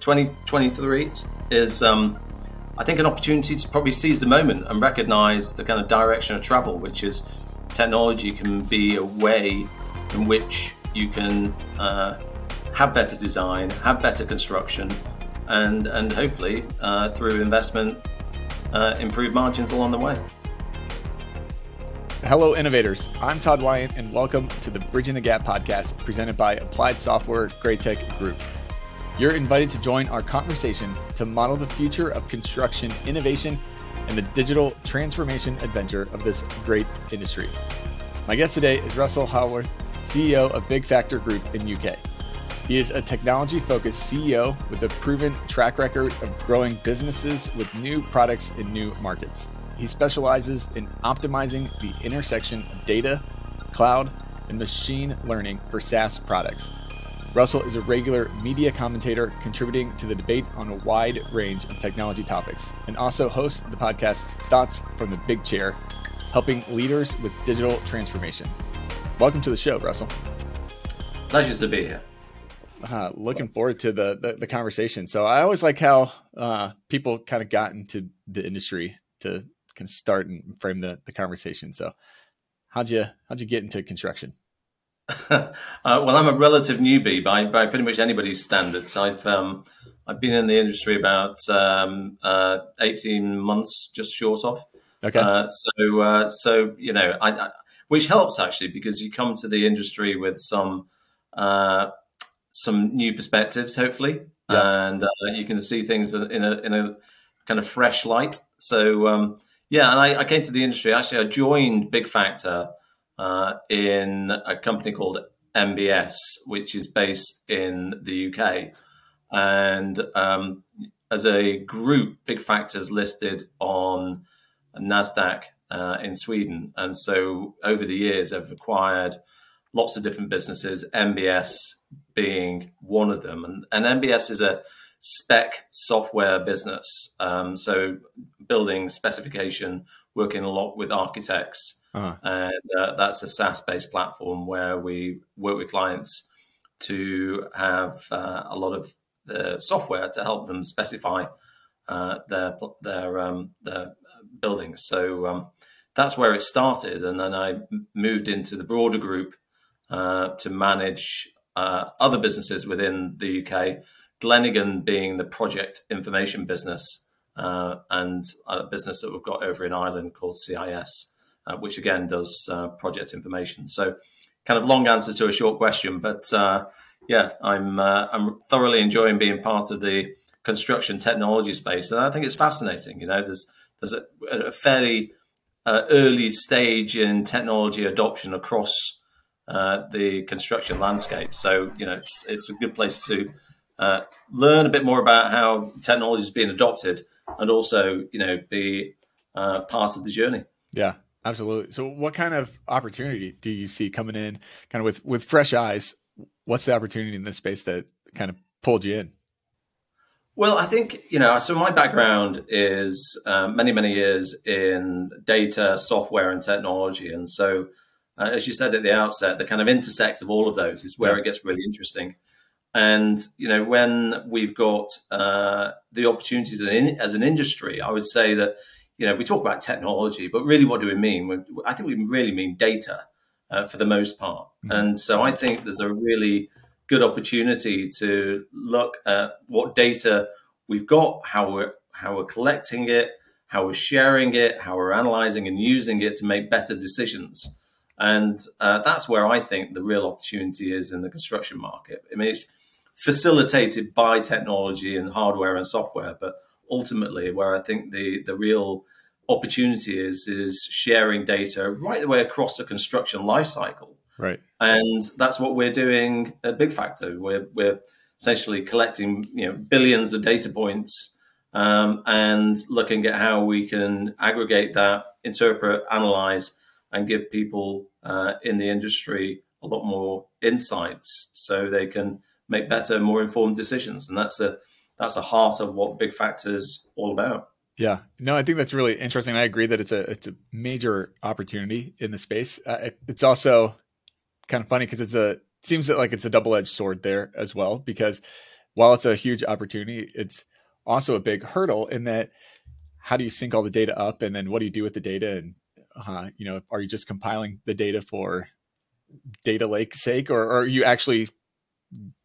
2023 is, um, I think, an opportunity to probably seize the moment and recognize the kind of direction of travel, which is technology can be a way in which you can uh, have better design, have better construction, and and hopefully uh, through investment, uh, improve margins along the way. Hello, innovators. I'm Todd Wyant, and welcome to the Bridging the Gap podcast presented by Applied Software Graitec Group. You're invited to join our conversation to model the future of construction innovation and the digital transformation adventure of this great industry. My guest today is Russell Haworth, CEO of Byggfakta Group in UK. He is a technology focused CEO with a proven track record of growing businesses with new products in new markets. He specializes in optimizing the intersection of data, cloud, and machine learning for SaaS products. Russell is a regular media commentator contributing to the debate on a wide range of technology topics and also hosts the podcast Thoughts from the Big Chair, helping leaders with digital transformation. Welcome to the show, Russell. Pleasure to be here. Uh, looking forward to the, the, the conversation. So I always like how uh, people kind of got into the industry to kind of start and frame the, the conversation. So, how'd you how'd you get into construction? uh, well, I'm a relative newbie by, by pretty much anybody's standards. I've um, I've been in the industry about um, uh, 18 months, just short of. Okay. Uh, so uh, so you know, I, I, which helps actually because you come to the industry with some uh, some new perspectives, hopefully, yeah. and uh, you can see things in a in a kind of fresh light. So um, yeah, and I, I, came to the industry. Actually, I joined Byggfakta uh, in a company called MBS, which is based in the UK. And um, as a group, Byggfakta's listed on NASDAQ uh, in Sweden. And so over the years, I've acquired lots of different businesses, MBS being one of them. And, and MBS is a spec software business. Um, so building specification, working a lot with architects, uh-huh. and uh, that's a SaaS-based platform where we work with clients to have uh, a lot of the software to help them specify uh, their their um, their buildings. So um, that's where it started, and then I moved into the broader group uh, to manage uh, other businesses within the UK Glenigan being the project information business uh, and a business that we've got over in Ireland called CIS, uh, which again does uh, project information. So, kind of long answer to a short question, but uh, yeah, I'm uh, I'm thoroughly enjoying being part of the construction technology space, and I think it's fascinating. You know, there's there's a, a fairly uh, early stage in technology adoption across the construction landscape, so you know it's it's a good place to uh, learn a bit more about how technology is being adopted, and also you know be uh, part of the journey. Yeah, absolutely. So, what kind of opportunity do you see coming in, kind of with with fresh eyes? What's the opportunity in this space that kind of pulled you in? Well, I think you know. So my background is uh, many, many years in data, software, and technology, and so uh, as you said at the outset, the kind of intersect of all of those is where yeah. it gets really interesting. And you know, when we've got uh, the opportunities in, as an industry, I would say that you know we talk about technology, but really, what do we mean? I think we really mean data uh, for the most part. Mm-hmm. And so, I think there's a really good opportunity to look at what data we've got, how we're how we're collecting it, how we're sharing it, how we're analyzing and using it to make better decisions. And uh, that's where I think the real opportunity is in the construction market. I mean, it's facilitated by technology and hardware and software. But ultimately, where I think the the real opportunity is is sharing data right the way across the construction lifecycle. Right, and that's what we're doing at Byggfakta. We're we're essentially collecting you know billions of data points. Um, and looking at how we can aggregate that, interpret, analyze, and give people uh, in the industry a lot more insights so they can make better, more informed decisions. And that's a that's the heart of what Byggfakta's all about. Yeah, no, I think that's really interesting. I agree that it's a it's a major opportunity in the space. Uh, it, it's also kind of funny because it's a it seems that like it's a double edged sword there as well because while it's a huge opportunity, it's also a big hurdle in that how do you sync all the data up and then what do you do with the data and uh, you know are you just compiling the data for data lake sake or, or, are you actually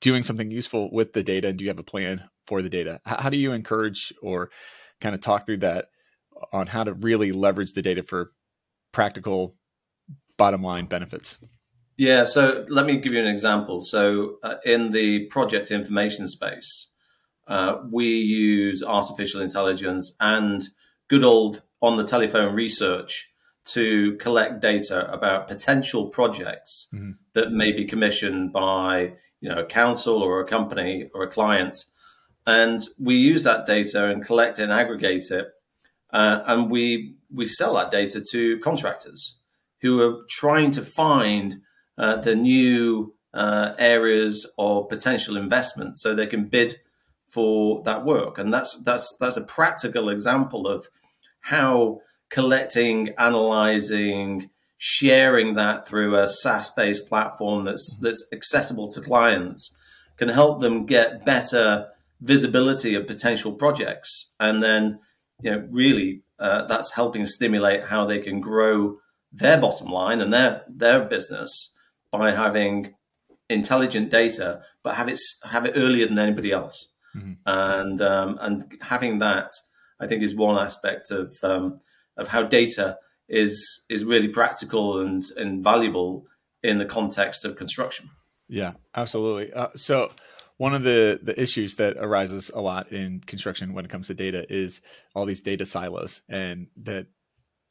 doing something useful with the data and do you have a plan for the data? How, do you encourage or kind of talk through that on how to really leverage the data for practical bottom line benefits? Yeah so let me give you an example. So uh, in the project information space uh, we use artificial intelligence and good old on the telephone research to collect data about potential projects mm-hmm. that may be commissioned by you know a council or a company or a client and we use that data and collect and aggregate it uh, and we we sell that data to contractors who are trying to find uh, the new uh, areas of potential investment so they can bid for that work. And that's that's that's a practical example of how collecting, analyzing, sharing that through a SaaS-based platform that's that's accessible to clients can help them get better visibility of potential projects, and then you know really uh, that's helping stimulate how they can grow their bottom line and their their business by having intelligent data, but have it have it earlier than anybody else, mm-hmm. and um, and having that I think is one aspect of um, of how data is is really practical and and valuable in the context of construction. Yeah, absolutely. Uh, so one of the the issues that arises a lot in construction when it comes to data is all these data silos and that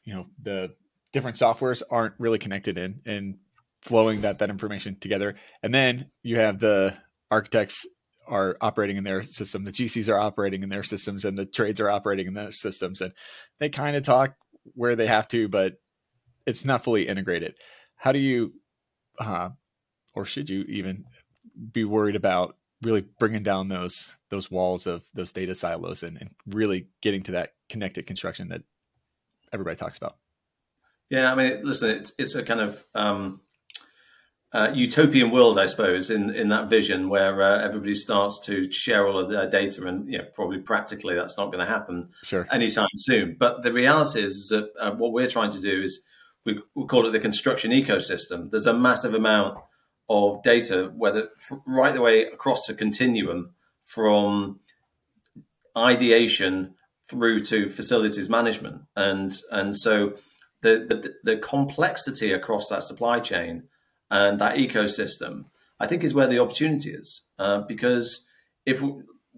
you know the different softwares aren't really connected in and flowing that that information together and then you have the architects are operating in their system, the GCs are operating in their systems, and the trades are operating in their systems, and they kind of talk where they have to, but it's not fully integrated. How do you, uh, or should you even be worried about really bringing down those those walls of those data silos and, and really getting to that connected construction that everybody talks about? Yeah, I mean, listen, it's it's a kind of um, uh, utopian world, I suppose, in in that vision where uh, everybody starts to share all of their data, and know, probably practically that's not going to happen sure. anytime soon. But the reality is that uh, what we're trying to do is we, we call it the construction ecosystem. There's a massive amount of data, whether right the way across the continuum from ideation through to facilities management, and and so the, the, the complexity across that supply chain and that ecosystem, I think is where the opportunity is. Uh, because if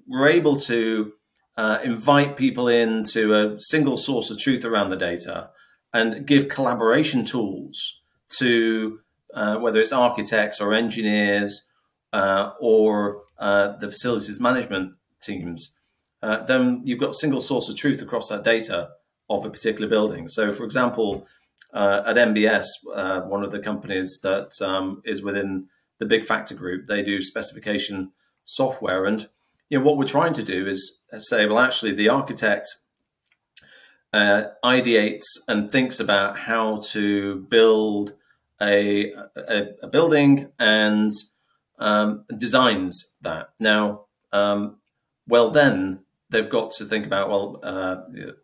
we're able to uh, invite people into a single source of truth around the data and give collaboration tools to uh, whether it's architects or engineers uh, or uh, the facilities management teams, uh, then you've got single source of truth across that data of a particular building. So, for example, at MBS, one of the companies that um, is within the Byggfakta Group, they do specification software, and you know what we're trying to do is say, well, actually, the architect uh, ideates and thinks about how to build a, a, a building and um, designs that. Now, um, well, then they've got to think about well, uh,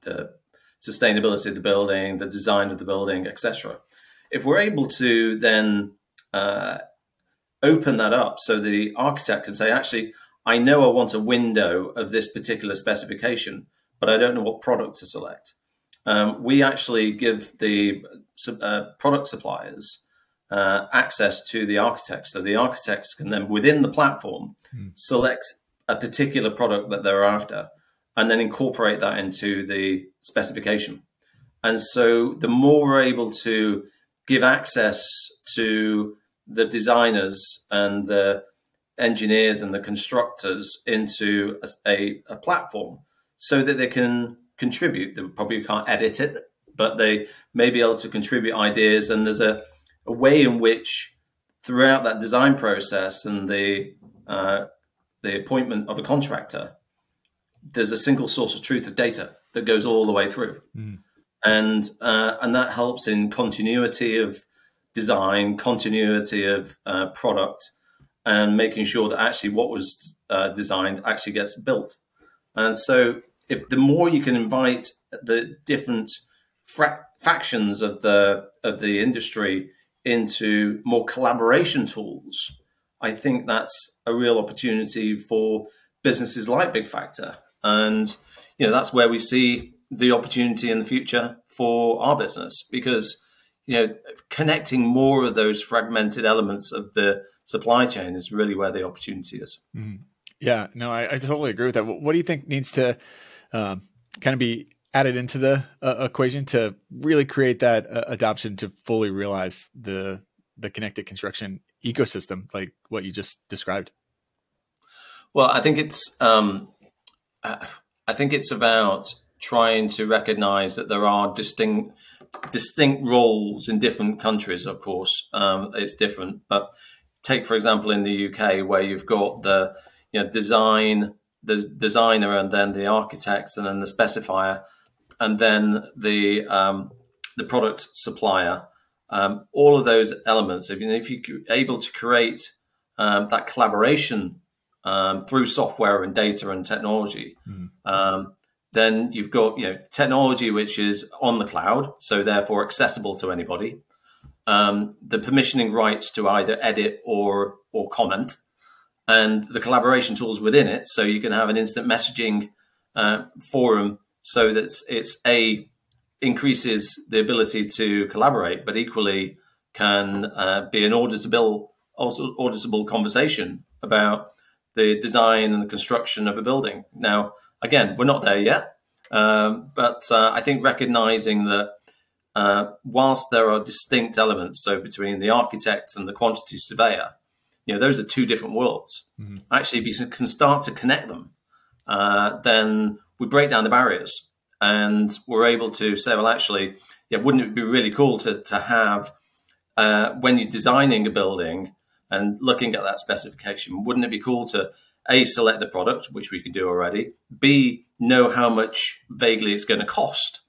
the sustainability of the building, the design of the building, etc. If we're able to then uh, open that up so the architect can say, actually, I know I want a window of this particular specification, but I don't know what product to select. Um, we actually give the uh, product suppliers uh, access to the architects. So the architects can then, within the platform, mm. select a particular product that they're after and then incorporate that into the specification. And so the more we're able to give access to the designers and the engineers and the constructors into a, a, a platform so that they can contribute. They probably can't edit it, but they may be able to contribute ideas. And there's a, a way in which throughout that design process and the uh, the appointment of a contractor, there's a single source of truth of data that goes all the way through, mm. and uh, and that helps in continuity of design, continuity of uh, product, and making sure that actually what was uh, designed actually gets built. And so, if the more you can invite the different fra- factions of the of the industry into more collaboration tools, I think that's a real opportunity for businesses like Byggfakta, and you know that's where we see the opportunity in the future for our business because you know connecting more of those fragmented elements of the supply chain is really where the opportunity is. Mm-hmm. Yeah, no, I, I, totally agree with that. What do you think needs to um, kind of be added into the uh, equation to really create that uh, adoption to fully realize the the connected construction ecosystem, like what you just described? Well, I think it's um, I think it's about trying to recognize that there are distinct distinct roles in different countries. Of course, um, it's different, but take for example in the UK where you've got the you know design the designer and then the architect and then the specifier and then the um, the product supplier um, all of those elements if, you know, if you're able to create um, that collaboration um, through software and data and technology mm-hmm. then you've got you know technology which is on the cloud so therefore accessible to anybody um, the permissioning rights to either edit or or comment, and the collaboration tools within it. So you can have an instant messaging uh, forum, so that it's a increases the ability to collaborate, but equally can uh, be an auditable auditable conversation about the design and the construction of a building. Now, again, we're not there yet, um, but uh, I think recognizing that uh, whilst there are distinct elements, so between the architect and the quantity surveyor, you know, those are two different worlds. Mm-hmm. Actually, if you can start to connect them, uh, then we break down the barriers and we're able to say, well, actually, yeah, wouldn't it be really cool to, to have, uh, when you're designing a building and looking at that specification, wouldn't it be cool to A, select the product, which we can do already, B, know how much vaguely it's going to cost,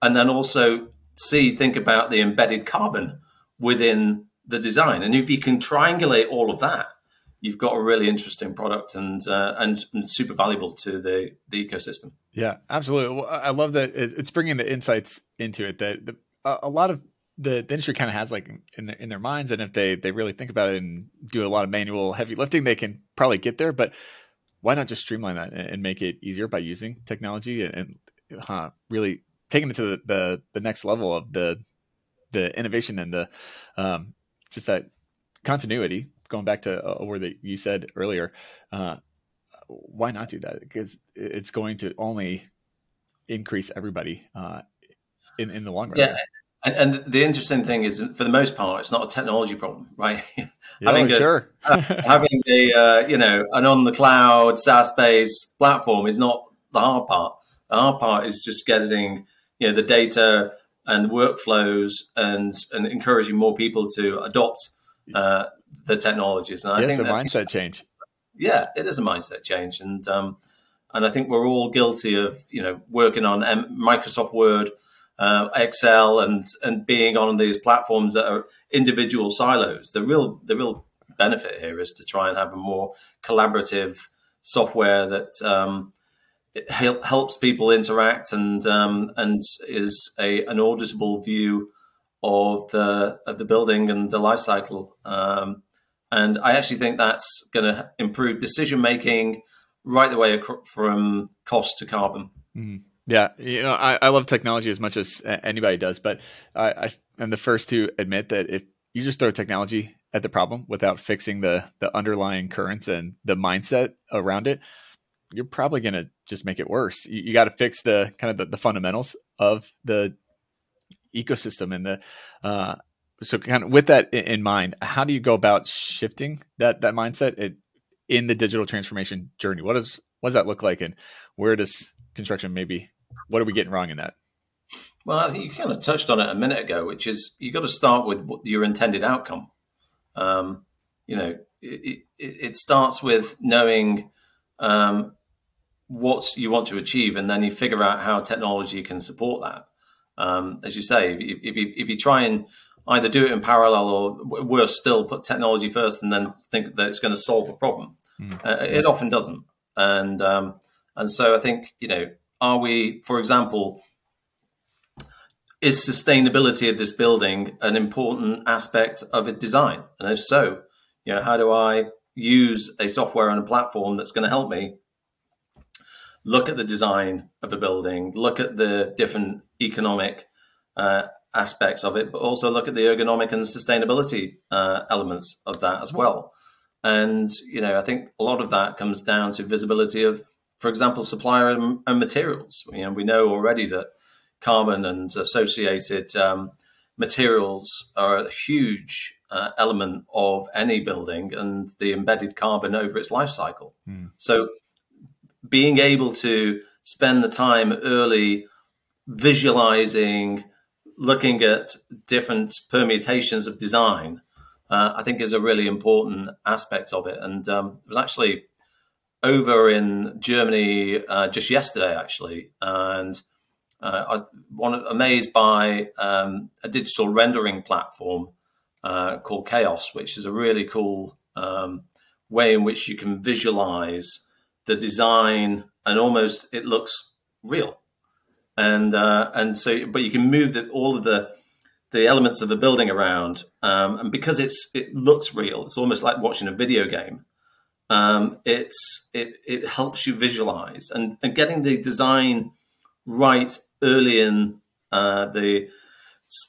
and then also C, think about the embedded carbon within the design. And if you can triangulate all of that, you've got a really interesting product and uh, and, and, super valuable to the the ecosystem. Yeah, absolutely. Well, I love that it's bringing the insights into it. That the, a lot of the, the industry kind of has like in their, in their minds, and if they they really think about it and do a lot of manual heavy lifting, they can probably get there. But why not just streamline that and make it easier by using technology and, and uh, really taking it to the, the, the next level of the the innovation and the um, just that continuity. Going back to a word that you said earlier, uh, why not do that? Because it's going to only increase everybody uh, in in the long run. Yeah. And, and, the interesting thing is, for the most part, it's not a technology problem, right? Yeah, having a, sure. having a uh, you know an on the cloud SaaS based platform is not the hard part. The hard part is just getting you know the data and workflows and and encouraging more people to adopt uh, the technologies. And I yeah, think it's a mindset change. Yeah, it is a mindset change, and um, and I think we're all guilty of you know working on Microsoft Word, uh, Excel, and and being on these platforms that are individual silos. The real the real benefit here is to try and have a more collaborative software that um, it helps people interact and um, and is a an auditable view of the of the building and the life cycle. Um, and I actually think that's going to improve decision making right the way from cost to carbon. Mm. Yeah, you know, I, I love technology as much as anybody does, but I, I am the first to admit that if you just throw technology at the problem without fixing the the underlying currents and the mindset around it, you're probably going to just make it worse. You, you got to fix the kind of the, the, fundamentals of the ecosystem and the uh, so kind of with that in mind, how do you go about shifting that that mindset in the digital transformation journey? What does what does that look like, and where does construction maybe what are we getting wrong in that? Well, I think you kind of touched on it a minute ago, which is you got to start with your intended outcome. Um, you know, it, it, it starts with knowing um, what you want to achieve, and then you figure out how technology can support that. Um, as you say, if, if, you, if you try and either do it in parallel or worse still, put technology first and then think that it's going to solve a problem. Mm. Uh, it often doesn't, and um, and so I think you know, are we, for example, is sustainability of this building an important aspect of its design? And if so, you know, how do I use a software and a platform that's going to help me look at the design of a building, look at the different economic uh, aspects of it, but also look at the ergonomic and sustainability uh, elements of that as well. And you know, I think a lot of that comes down to visibility of, for example, supplier and, and materials. You know, we know already that carbon and associated um, materials are a huge uh, element of any building and the embedded carbon over its life cycle. Mm. So, being able to spend the time early visualizing, looking at different permutations of design, uh, I think is a really important aspect of it. And um, it was actually over in Germany uh, just yesterday, actually, and uh, I was amazed by um, a digital rendering platform uh, called Chaos, which is a really cool um, way in which you can visualize the design and almost it looks real. And uh, and so, but you can move the, all of the the elements of the building around, um, and because it's it looks real, it's almost like watching a video game. Um, it's it it helps you visualize and and getting the design right early in uh, the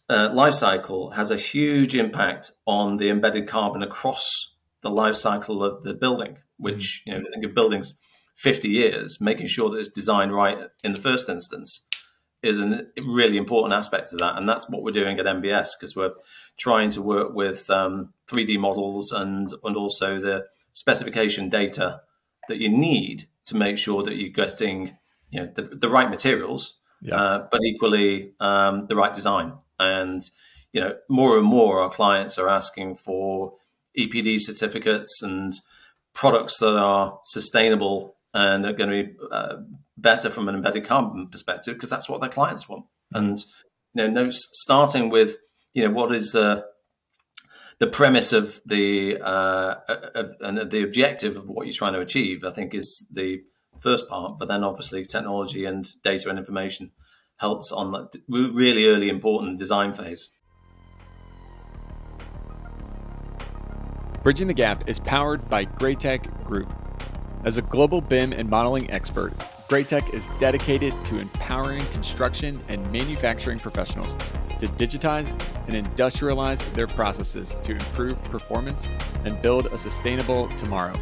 uh, life cycle has a huge impact on the embedded carbon across the life cycle of the building. Which mm-hmm. you know, I think of buildings fifty years, making sure that it's designed right in the first instance is a really important aspect of that, and that's what we're doing at MBS because we're trying to work with um, 3D models and and also the specification data that you need to make sure that you're getting you know the, the right materials, yeah. uh, but equally um, the right design. And you know more and more our clients are asking for EPD certificates and products that are sustainable and are going to be uh, better from an embedded carbon perspective because that's what their clients want. And you know, no, starting with you know what is the the premise of the uh, of, and the objective of what you're trying to achieve, I think, is the first part. But then, obviously, technology and data and information helps on that really early important design phase. Bridging the Gap is powered by Graitec Group. As a global BIM and modeling expert, Graitec is dedicated to empowering construction and manufacturing professionals to digitize and industrialize their processes to improve performance and build a sustainable tomorrow.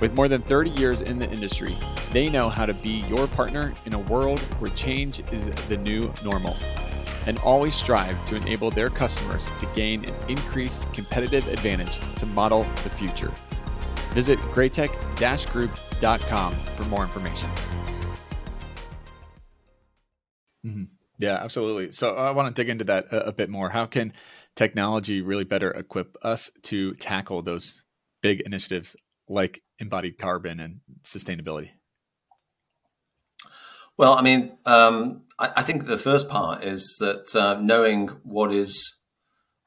With more than 30 years in the industry, they know how to be your partner in a world where change is the new normal and always strive to enable their customers to gain an increased competitive advantage to model the future. Visit graitec-group.com for more information. Mm-hmm. Yeah, absolutely. So I want to dig into that a, a, bit more. How can technology really better equip us to tackle those big initiatives like embodied carbon and sustainability? Well, I mean, um, I, I, think the first part is that uh, knowing what is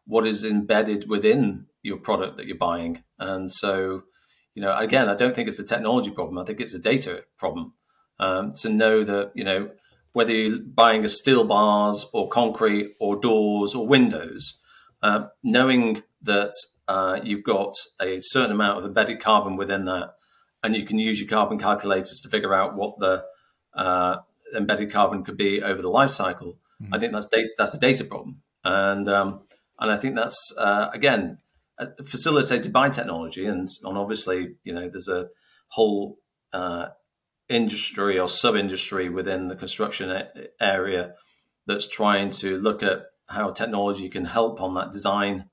what is embedded within your product that you're buying, and so you know, again, I don't think it's a technology problem. I think it's a data problem. Um, to know that you know whether you're buying a steel bars or concrete or doors or windows, uh, knowing that uh, you've got a certain amount of embedded carbon within that, and you can use your carbon calculators to figure out what the uh, embedded carbon could be over the life cycle. Mm-hmm. I think that's data, that's a data problem, and um, and I think that's uh, again facilitated by technology, and, and obviously, you know, there's a whole uh, industry or sub industry within the construction a- area that's trying to look at how technology can help on that design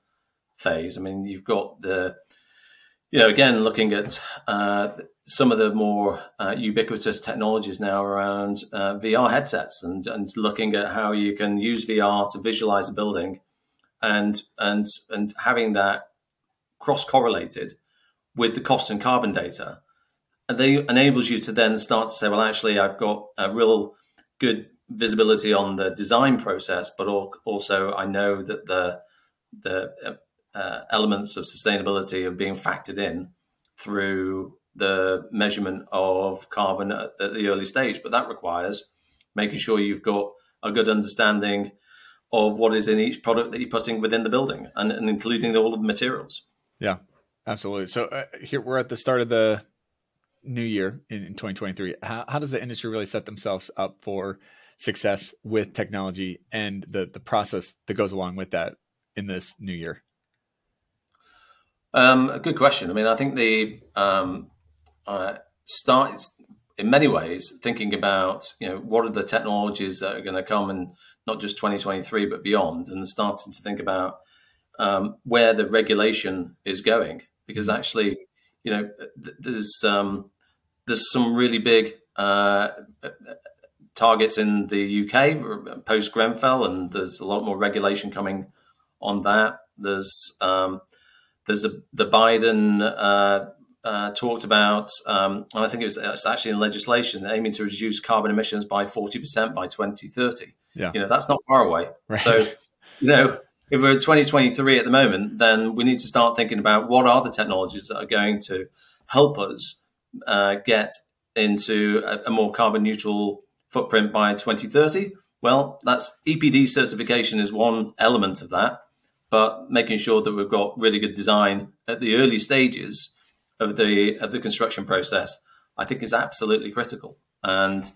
phase. I mean, you've got the, you know, again, looking at uh, some of the more uh, ubiquitous technologies now around uh, VR headsets and, and looking at how you can use VR to visualize a building and and and having that cross correlated with the cost and carbon data. And they enables you to then start to say, well, actually, I've got a real good visibility on the design process, but also I know that the the uh, uh, elements of sustainability are being factored in through the measurement of carbon at, at the early stage. But that requires making sure you've got a good understanding of what is in each product that you're putting within the building and, and including all of the materials. Yeah, absolutely. So uh, here we're at the start of the new year in, in 2023. How, how does the industry really set themselves up for success with technology and the, the process that goes along with that in this new year? Um, a good question. I mean, I think the um, uh, start in many ways thinking about you know what are the technologies that are going to come and not just 2023 but beyond, and starting to think about um, where the regulation is going because mm-hmm. actually you know th- there's um, there's some really big uh, targets in the UK post Grenfell, and there's a lot more regulation coming on that. There's um, there's a, the Biden uh, uh, talked about, um, and I think it was, it was, actually in legislation aiming to reduce carbon emissions by 40% by 2030. Yeah. You know, that's not far away. Right. So, you know, if we're 2023 at the moment, then we need to start thinking about what are the technologies that are going to help us uh, get into a, a, more carbon neutral footprint by 2030. Well, that's EPD certification is one element of that, but making sure that we've got really good design at the early stages of the of the construction process, I think is absolutely critical. And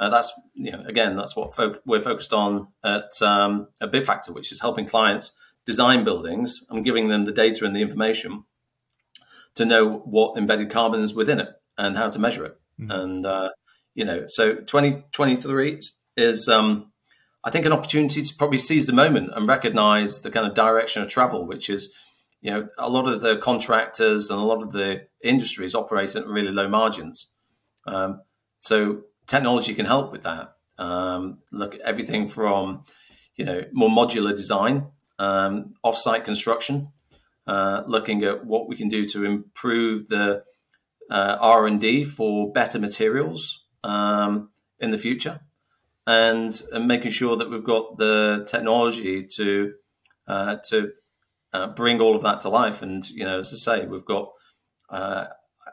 uh, that's you know again that's what fo- we're focused on at um, at Byggfakta, which is helping clients design buildings and giving them the data and the information to know what embedded carbon is within it and how to measure it. Mm-hmm. And uh, you know, so 2023 is um, I think an opportunity to probably seize the moment and recognize the kind of direction of travel, which is you know, a lot of the contractors and a lot of the industries operate at really low margins. Um, so technology can help with that. Um, look at everything from, you know, more modular design, um, offsite construction, uh, looking at what we can do to improve the uh, R and D for better materials um, in the future, and, and making sure that we've got the technology to uh, to uh, bring all of that to life. And you know, as I say, we've got.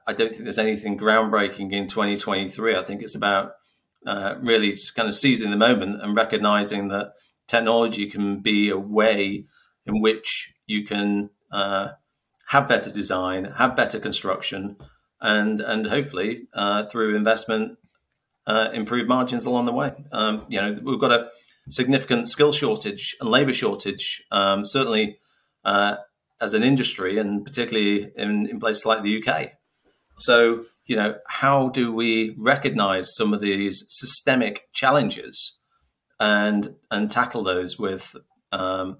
I don't think there's anything groundbreaking in 2023. I think it's about uh, really just kind of seizing the moment and recognizing that technology can be a way in which you can uh, have better design, have better construction, and and hopefully uh, through investment uh, improve margins along the way. Um, you know, we've got a significant skill shortage and labor shortage. Um, certainly uh, as an industry, and particularly in, in places like the UK. So, you know, how do we recognize some of these systemic challenges and and tackle those with um,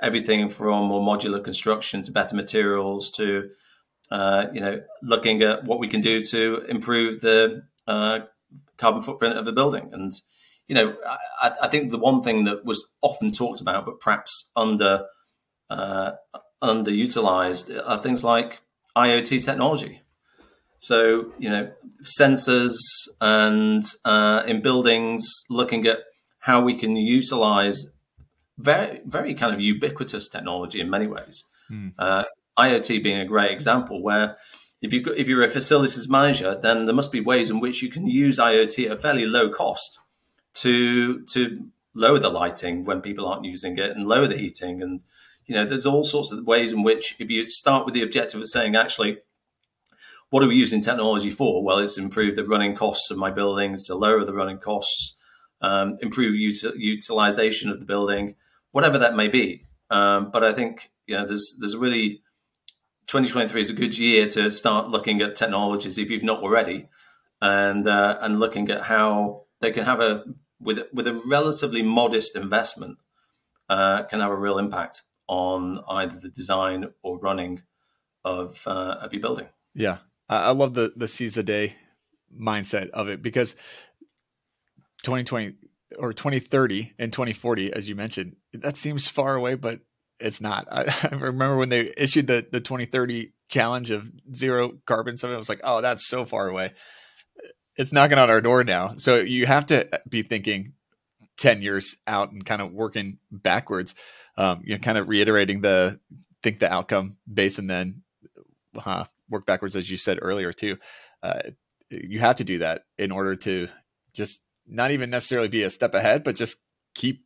everything from more modular construction to better materials to uh, you know looking at what we can do to improve the uh, carbon footprint of the building and you know I, I, think the one thing that was often talked about but perhaps under uh, underutilized are things like IoT technology. So, you know, sensors and uh, in buildings, looking at how we can utilize very, very kind of ubiquitous technology in many ways. Mm. Uh, IoT being a great example, where if you if you're a facilities manager, then there must be ways in which you can use IoT at a fairly low cost to to lower the lighting when people aren't using it and lower the heating and you know, there's all sorts of ways in which, if you start with the objective of saying, actually, what are we using technology for? Well, it's improved the running costs of my buildings, to lower the running costs, um, improve util- utilization of the building, whatever that may be. Um, but I think you know, there's there's really 2023 is a good year to start looking at technologies if you've not already, and uh, and looking at how they can have a with with a relatively modest investment uh, can have a real impact on either the design or running of uh, of your building. Yeah, I love the the seize the day mindset of it because 2020 or 2030 and 2040, as you mentioned, that seems far away, but it's not. I, I remember when they issued the the 2030 challenge of zero carbon. Something I was like, oh, that's so far away. It's knocking on our door now. So you have to be thinking 10 years out and kind of working backwards. um, you know, kind of reiterating the think the outcome base and then uh, work backwards, as you said earlier too. Uh, you have to do that in order to just not even necessarily be a step ahead, but just keep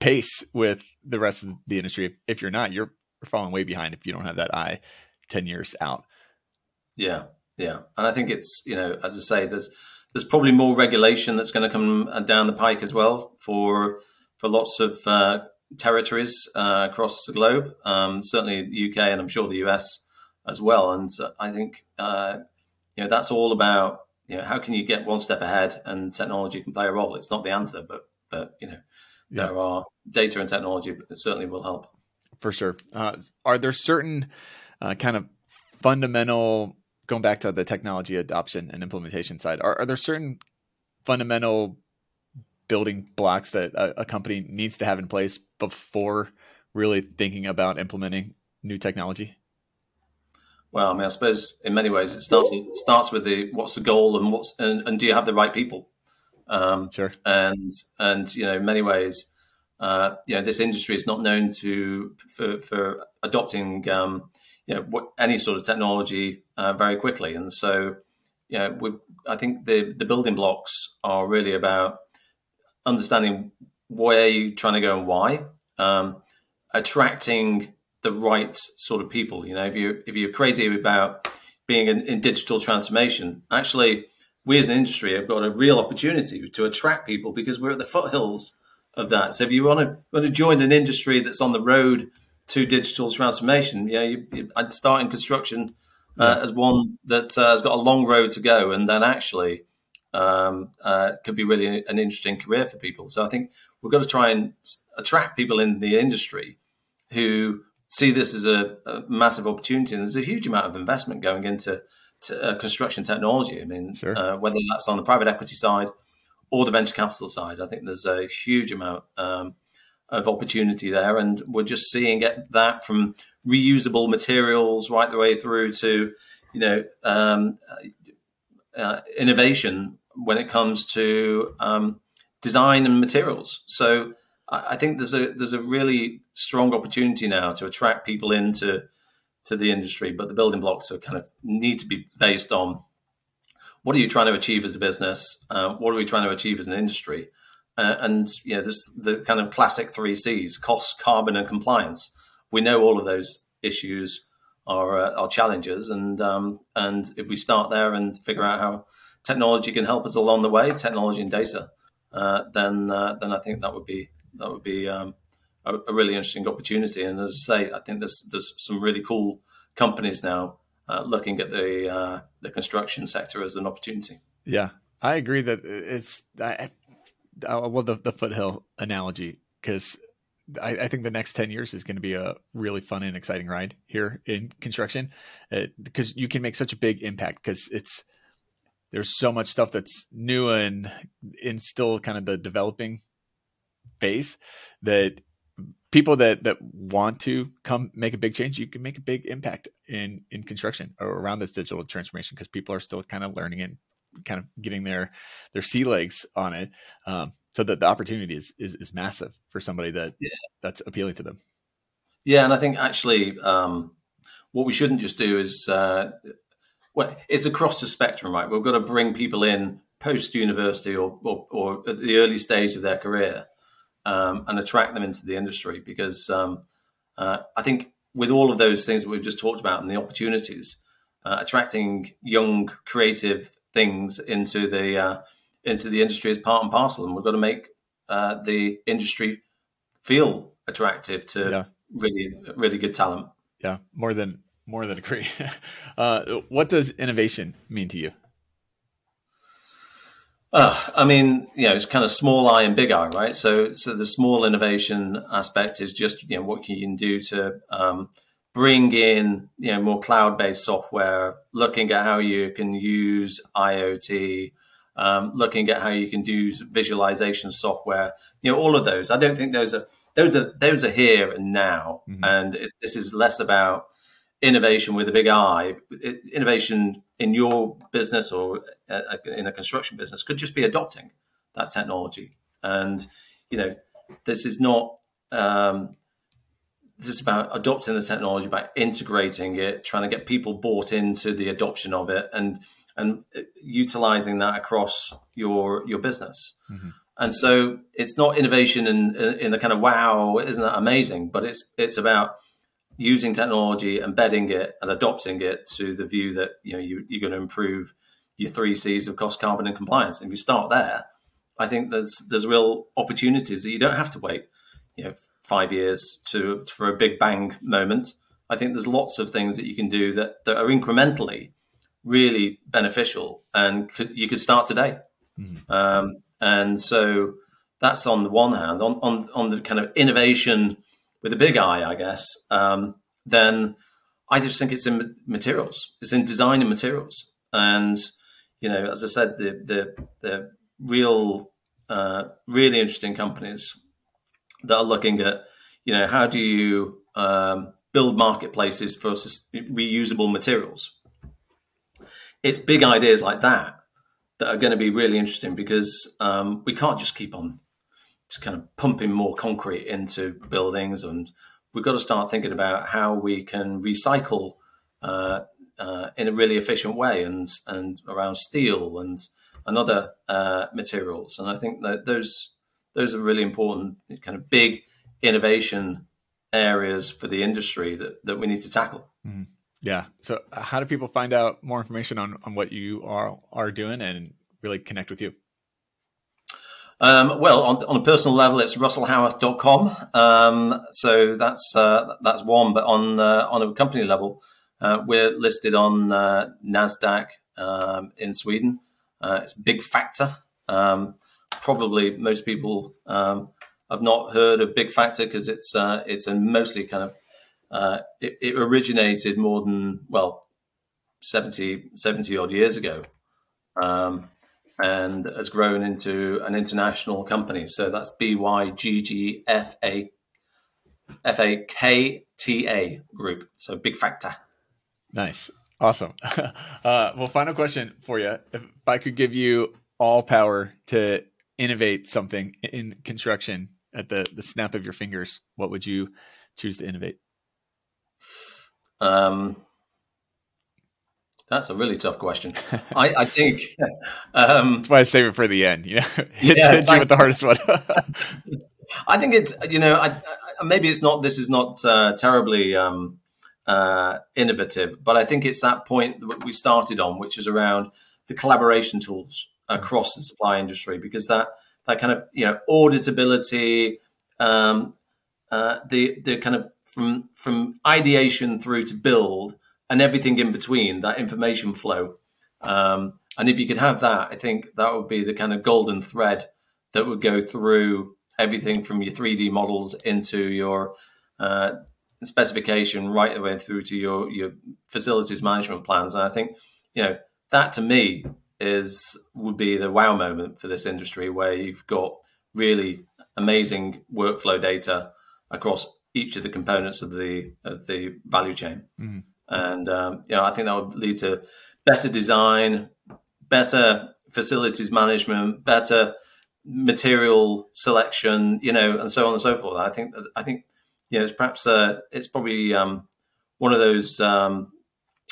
pace with the rest of the industry. If you're not, you're falling way behind if you don't have that eye 10 years out. Yeah. Yeah. And I think it's, you know, as I say, there's, there's probably more regulation that's going to come uh, down the pike as well for, for lots of uh, territories uh, across the globe. Um, certainly the UK and I'm sure the US as well. And I think, uh, you know, that's all about, you know, how can you get one step ahead and technology can play a role. It's not the answer, but, but, you know, yeah. there are data and technology certainly will help. For sure. Uh, are there certain uh, kind of fundamental, going back to the technology adoption and implementation side, are, are there certain fundamental building blocks that a, a, company needs to have in place before really thinking about implementing new technology? Well, I mean, I suppose in many ways it starts it starts with the what's the goal and what's and, and do you have the right people? Um, sure. And and you know, in many ways, uh, you know, this industry is not known to for, for adopting um, you know what, any sort of technology uh, very quickly, and so you know, we I think the the building blocks are really about understanding where you're trying to go and why, um, attracting the right sort of people. You know, if you if you're crazy about being in, in digital transformation, actually, we as an industry have got a real opportunity to attract people because we're at the foothills of that. So if you want to want to join an industry that's on the road to digital transformation, yeah, you, you, I'd start in construction uh, as one that uh, has got a long road to go, and then actually um, uh, could be really an interesting career for people. So I think we've got to try and attract people in the industry who see this as a, a massive opportunity. And there's a huge amount of investment going into to, uh, construction technology. I mean, sure. uh, whether that's on the private equity side or the venture capital side, I think there's a huge amount um, of opportunity there, and we're just seeing it, that from reusable materials right the way through to you know um, uh, innovation when it comes to um, design and materials. So I think there's a there's a really strong opportunity now to attract people into to the industry, but the building blocks are kind of need to be based on what are you trying to achieve as a business, uh, what are we trying to achieve as an industry, uh, and you know this the kind of classic three C's: cost, carbon, and compliance. We know all of those issues are uh, are challenges, and um, and if we start there and figure out how technology can help us along the way, technology and data, uh, then uh, then I think that would be that would be um, a, a, really interesting opportunity. And as I say, I think there's there's some really cool companies now uh, looking at the uh, the construction sector as an opportunity. Yeah, I agree that it's I, I love the, the foothill analogy because I, I, think the next 10 years is going to be a really fun and exciting ride here in construction because uh, you can make such a big impact because it's there's so much stuff that's new and in still kind of the developing phase that people that that want to come make a big change you can make a big impact in in construction or around this digital transformation because people are still kind of learning and kind of getting their their sea legs on it. Um, so that the opportunity is, is is massive for somebody that yeah. that's appealing to them. Yeah and i think actually um, what we shouldn't just do is uh, well it's across the spectrum right? We've got to bring people in post university or, or, or at the early stage of their career um, and attract them into the industry because um, uh, I think with all of those things that we've just talked about and the opportunities, uh, attracting young creative things into the uh, into the industry is part and parcel, and we've got to make uh, the industry feel attractive to yeah. really really good talent. Yeah, more than more than agree. Uh, what does innovation mean to you? Uh, I mean, you know, it's kind of small eye and big eye, right? So, so the small innovation aspect is just you know what you can do to um, bring in you know more cloud-based software, looking at how you can use IoT, um, looking at how you can do visualization software. You know, all of those. I don't think those are those are those are here and now, mm-hmm. and it, this is less about innovation with a big I. Innovation in your business or uh, in a construction business could just be adopting that technology. And you know, this is not um, just about adopting the technology, about integrating it, trying to get people bought into the adoption of it, and and utilizing that across your your business. Mm-hmm. And so it's not innovation in in the kind of wow, isn't that amazing? But it's it's about using technology, embedding it, and adopting it to the view that you know you, you're going to improve your three C's of cost, carbon, and compliance. And if you start there, I think there's there's real opportunities that you don't have to wait, you know, five years to for a big bang moment. I think there's lots of things that you can do that, that are incrementally really beneficial, and could, you could start today. Mm-hmm. Um, and so that's on the one hand. On on on the kind of innovation with a big I, I guess. Um, then I just think it's in materials. It's in design and materials, and you know, as I said, the the the real uh, really interesting companies that are looking at you know how do you um, build marketplaces for reusable materials. It's big ideas like that that are going to be really interesting because um, we can't just keep on just kind of pumping more concrete into buildings and we've got to start thinking about how we can recycle uh, uh, in a really efficient way and and around steel and and other uh, materials. And I think that those those are really important kind of big innovation areas for the industry that, that we need to tackle. Mm. Yeah. So how do people find out more information on, on what you are are doing and really connect with you? Um, well, on, on, a personal level, it's russellhaworth.com. Um, so that's uh, that's one. But on uh, on a company level, uh, we're listed on uh, Nasdaq um, in Sweden. Uh, it's Byggfakta. Um, probably most people um, have not heard of Byggfakta because it's uh, it's a mostly kind of it, it, originated more than well 70, 70 odd years ago. Um, and has grown into an international company. So that's B Y G G F A F A K T A group. So Byggfakta. Nice. Awesome. Uh, well, final question for you. If I could give you all power to innovate something in construction at the, the snap of your fingers, what would you choose to innovate? Um, that's a really tough question. I, I think um, that's why I save it for the end. You know, hit, yeah, hit you with the hardest one. I think it's you know I, I, maybe it's not this is not uh, terribly um, uh, innovative, but I think it's that point that we started on, which is around the collaboration tools across the supply industry, because that that kind of you know auditability, um, uh, the the kind of from from ideation through to build and everything in between, that information flow. Um, and if you could have that, I think that would be the kind of golden thread that would go through everything from your 3D models into your uh, specification right the way through to your, your facilities management plans. And I think, you know, that to me is would be the wow moment for this industry where you've got really amazing workflow data across each of the components of the of the value chain. Mm-hmm. And um, you know, I think that would lead to better design, better facilities management, better material selection, you know, and so on and so forth. I think I think you know it's perhaps uh, it's probably um, one of those um,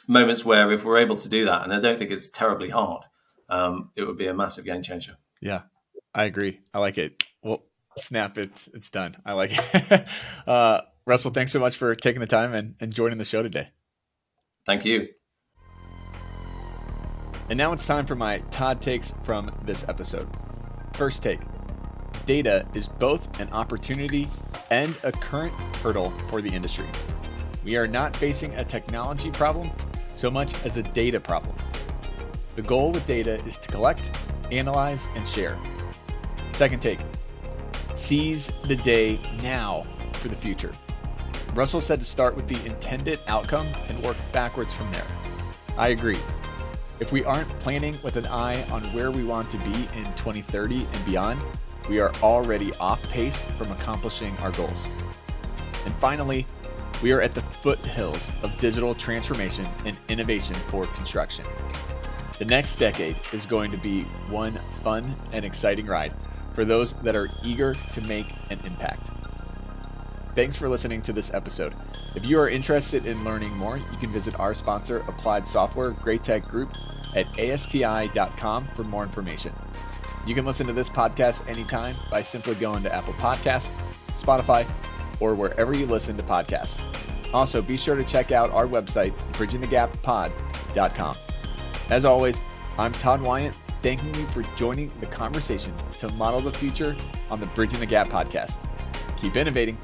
moments where if we're able to do that, and I don't think it's terribly hard, um, it would be a massive game changer. Yeah, I agree. I like it. Well, snap! It's it's done. I like it. uh, Russell, thanks so much for taking the time and, and joining the show today. Thank you. And now it's time for my Todd takes from this episode. First take data is both an opportunity and a current hurdle for the industry. We are not facing a technology problem so much as a data problem. The goal with data is to collect, analyze, and share. Second take seize the day now for the future. Russell said to start with the intended outcome and work backwards from there. I agree. If we aren't planning with an eye on where we want to be in 2030 and beyond, we are already off pace from accomplishing our goals. And finally, we are at the foothills of digital transformation and innovation for construction. The next decade is going to be one fun and exciting ride for those that are eager to make an impact. Thanks for listening to this episode. If you are interested in learning more, you can visit our sponsor, Applied Software Graitec Group, at asti.com for more information. You can listen to this podcast anytime by simply going to Apple Podcasts, Spotify, or wherever you listen to podcasts. Also, be sure to check out our website, bridgingthegappod.com. As always, I'm Todd Wyant, thanking you for joining the conversation to model the future on the Bridging the Gap podcast. Keep innovating.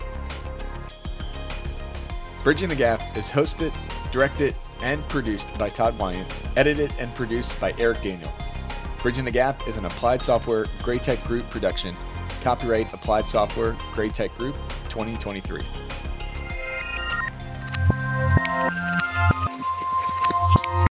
Bridging the Gap is hosted, directed, and produced by Todd Wyant, edited and produced by Eric Daniel. Bridging the Gap is an Applied Software Graitec Group production. Copyright Applied Software Graitec Group 2023.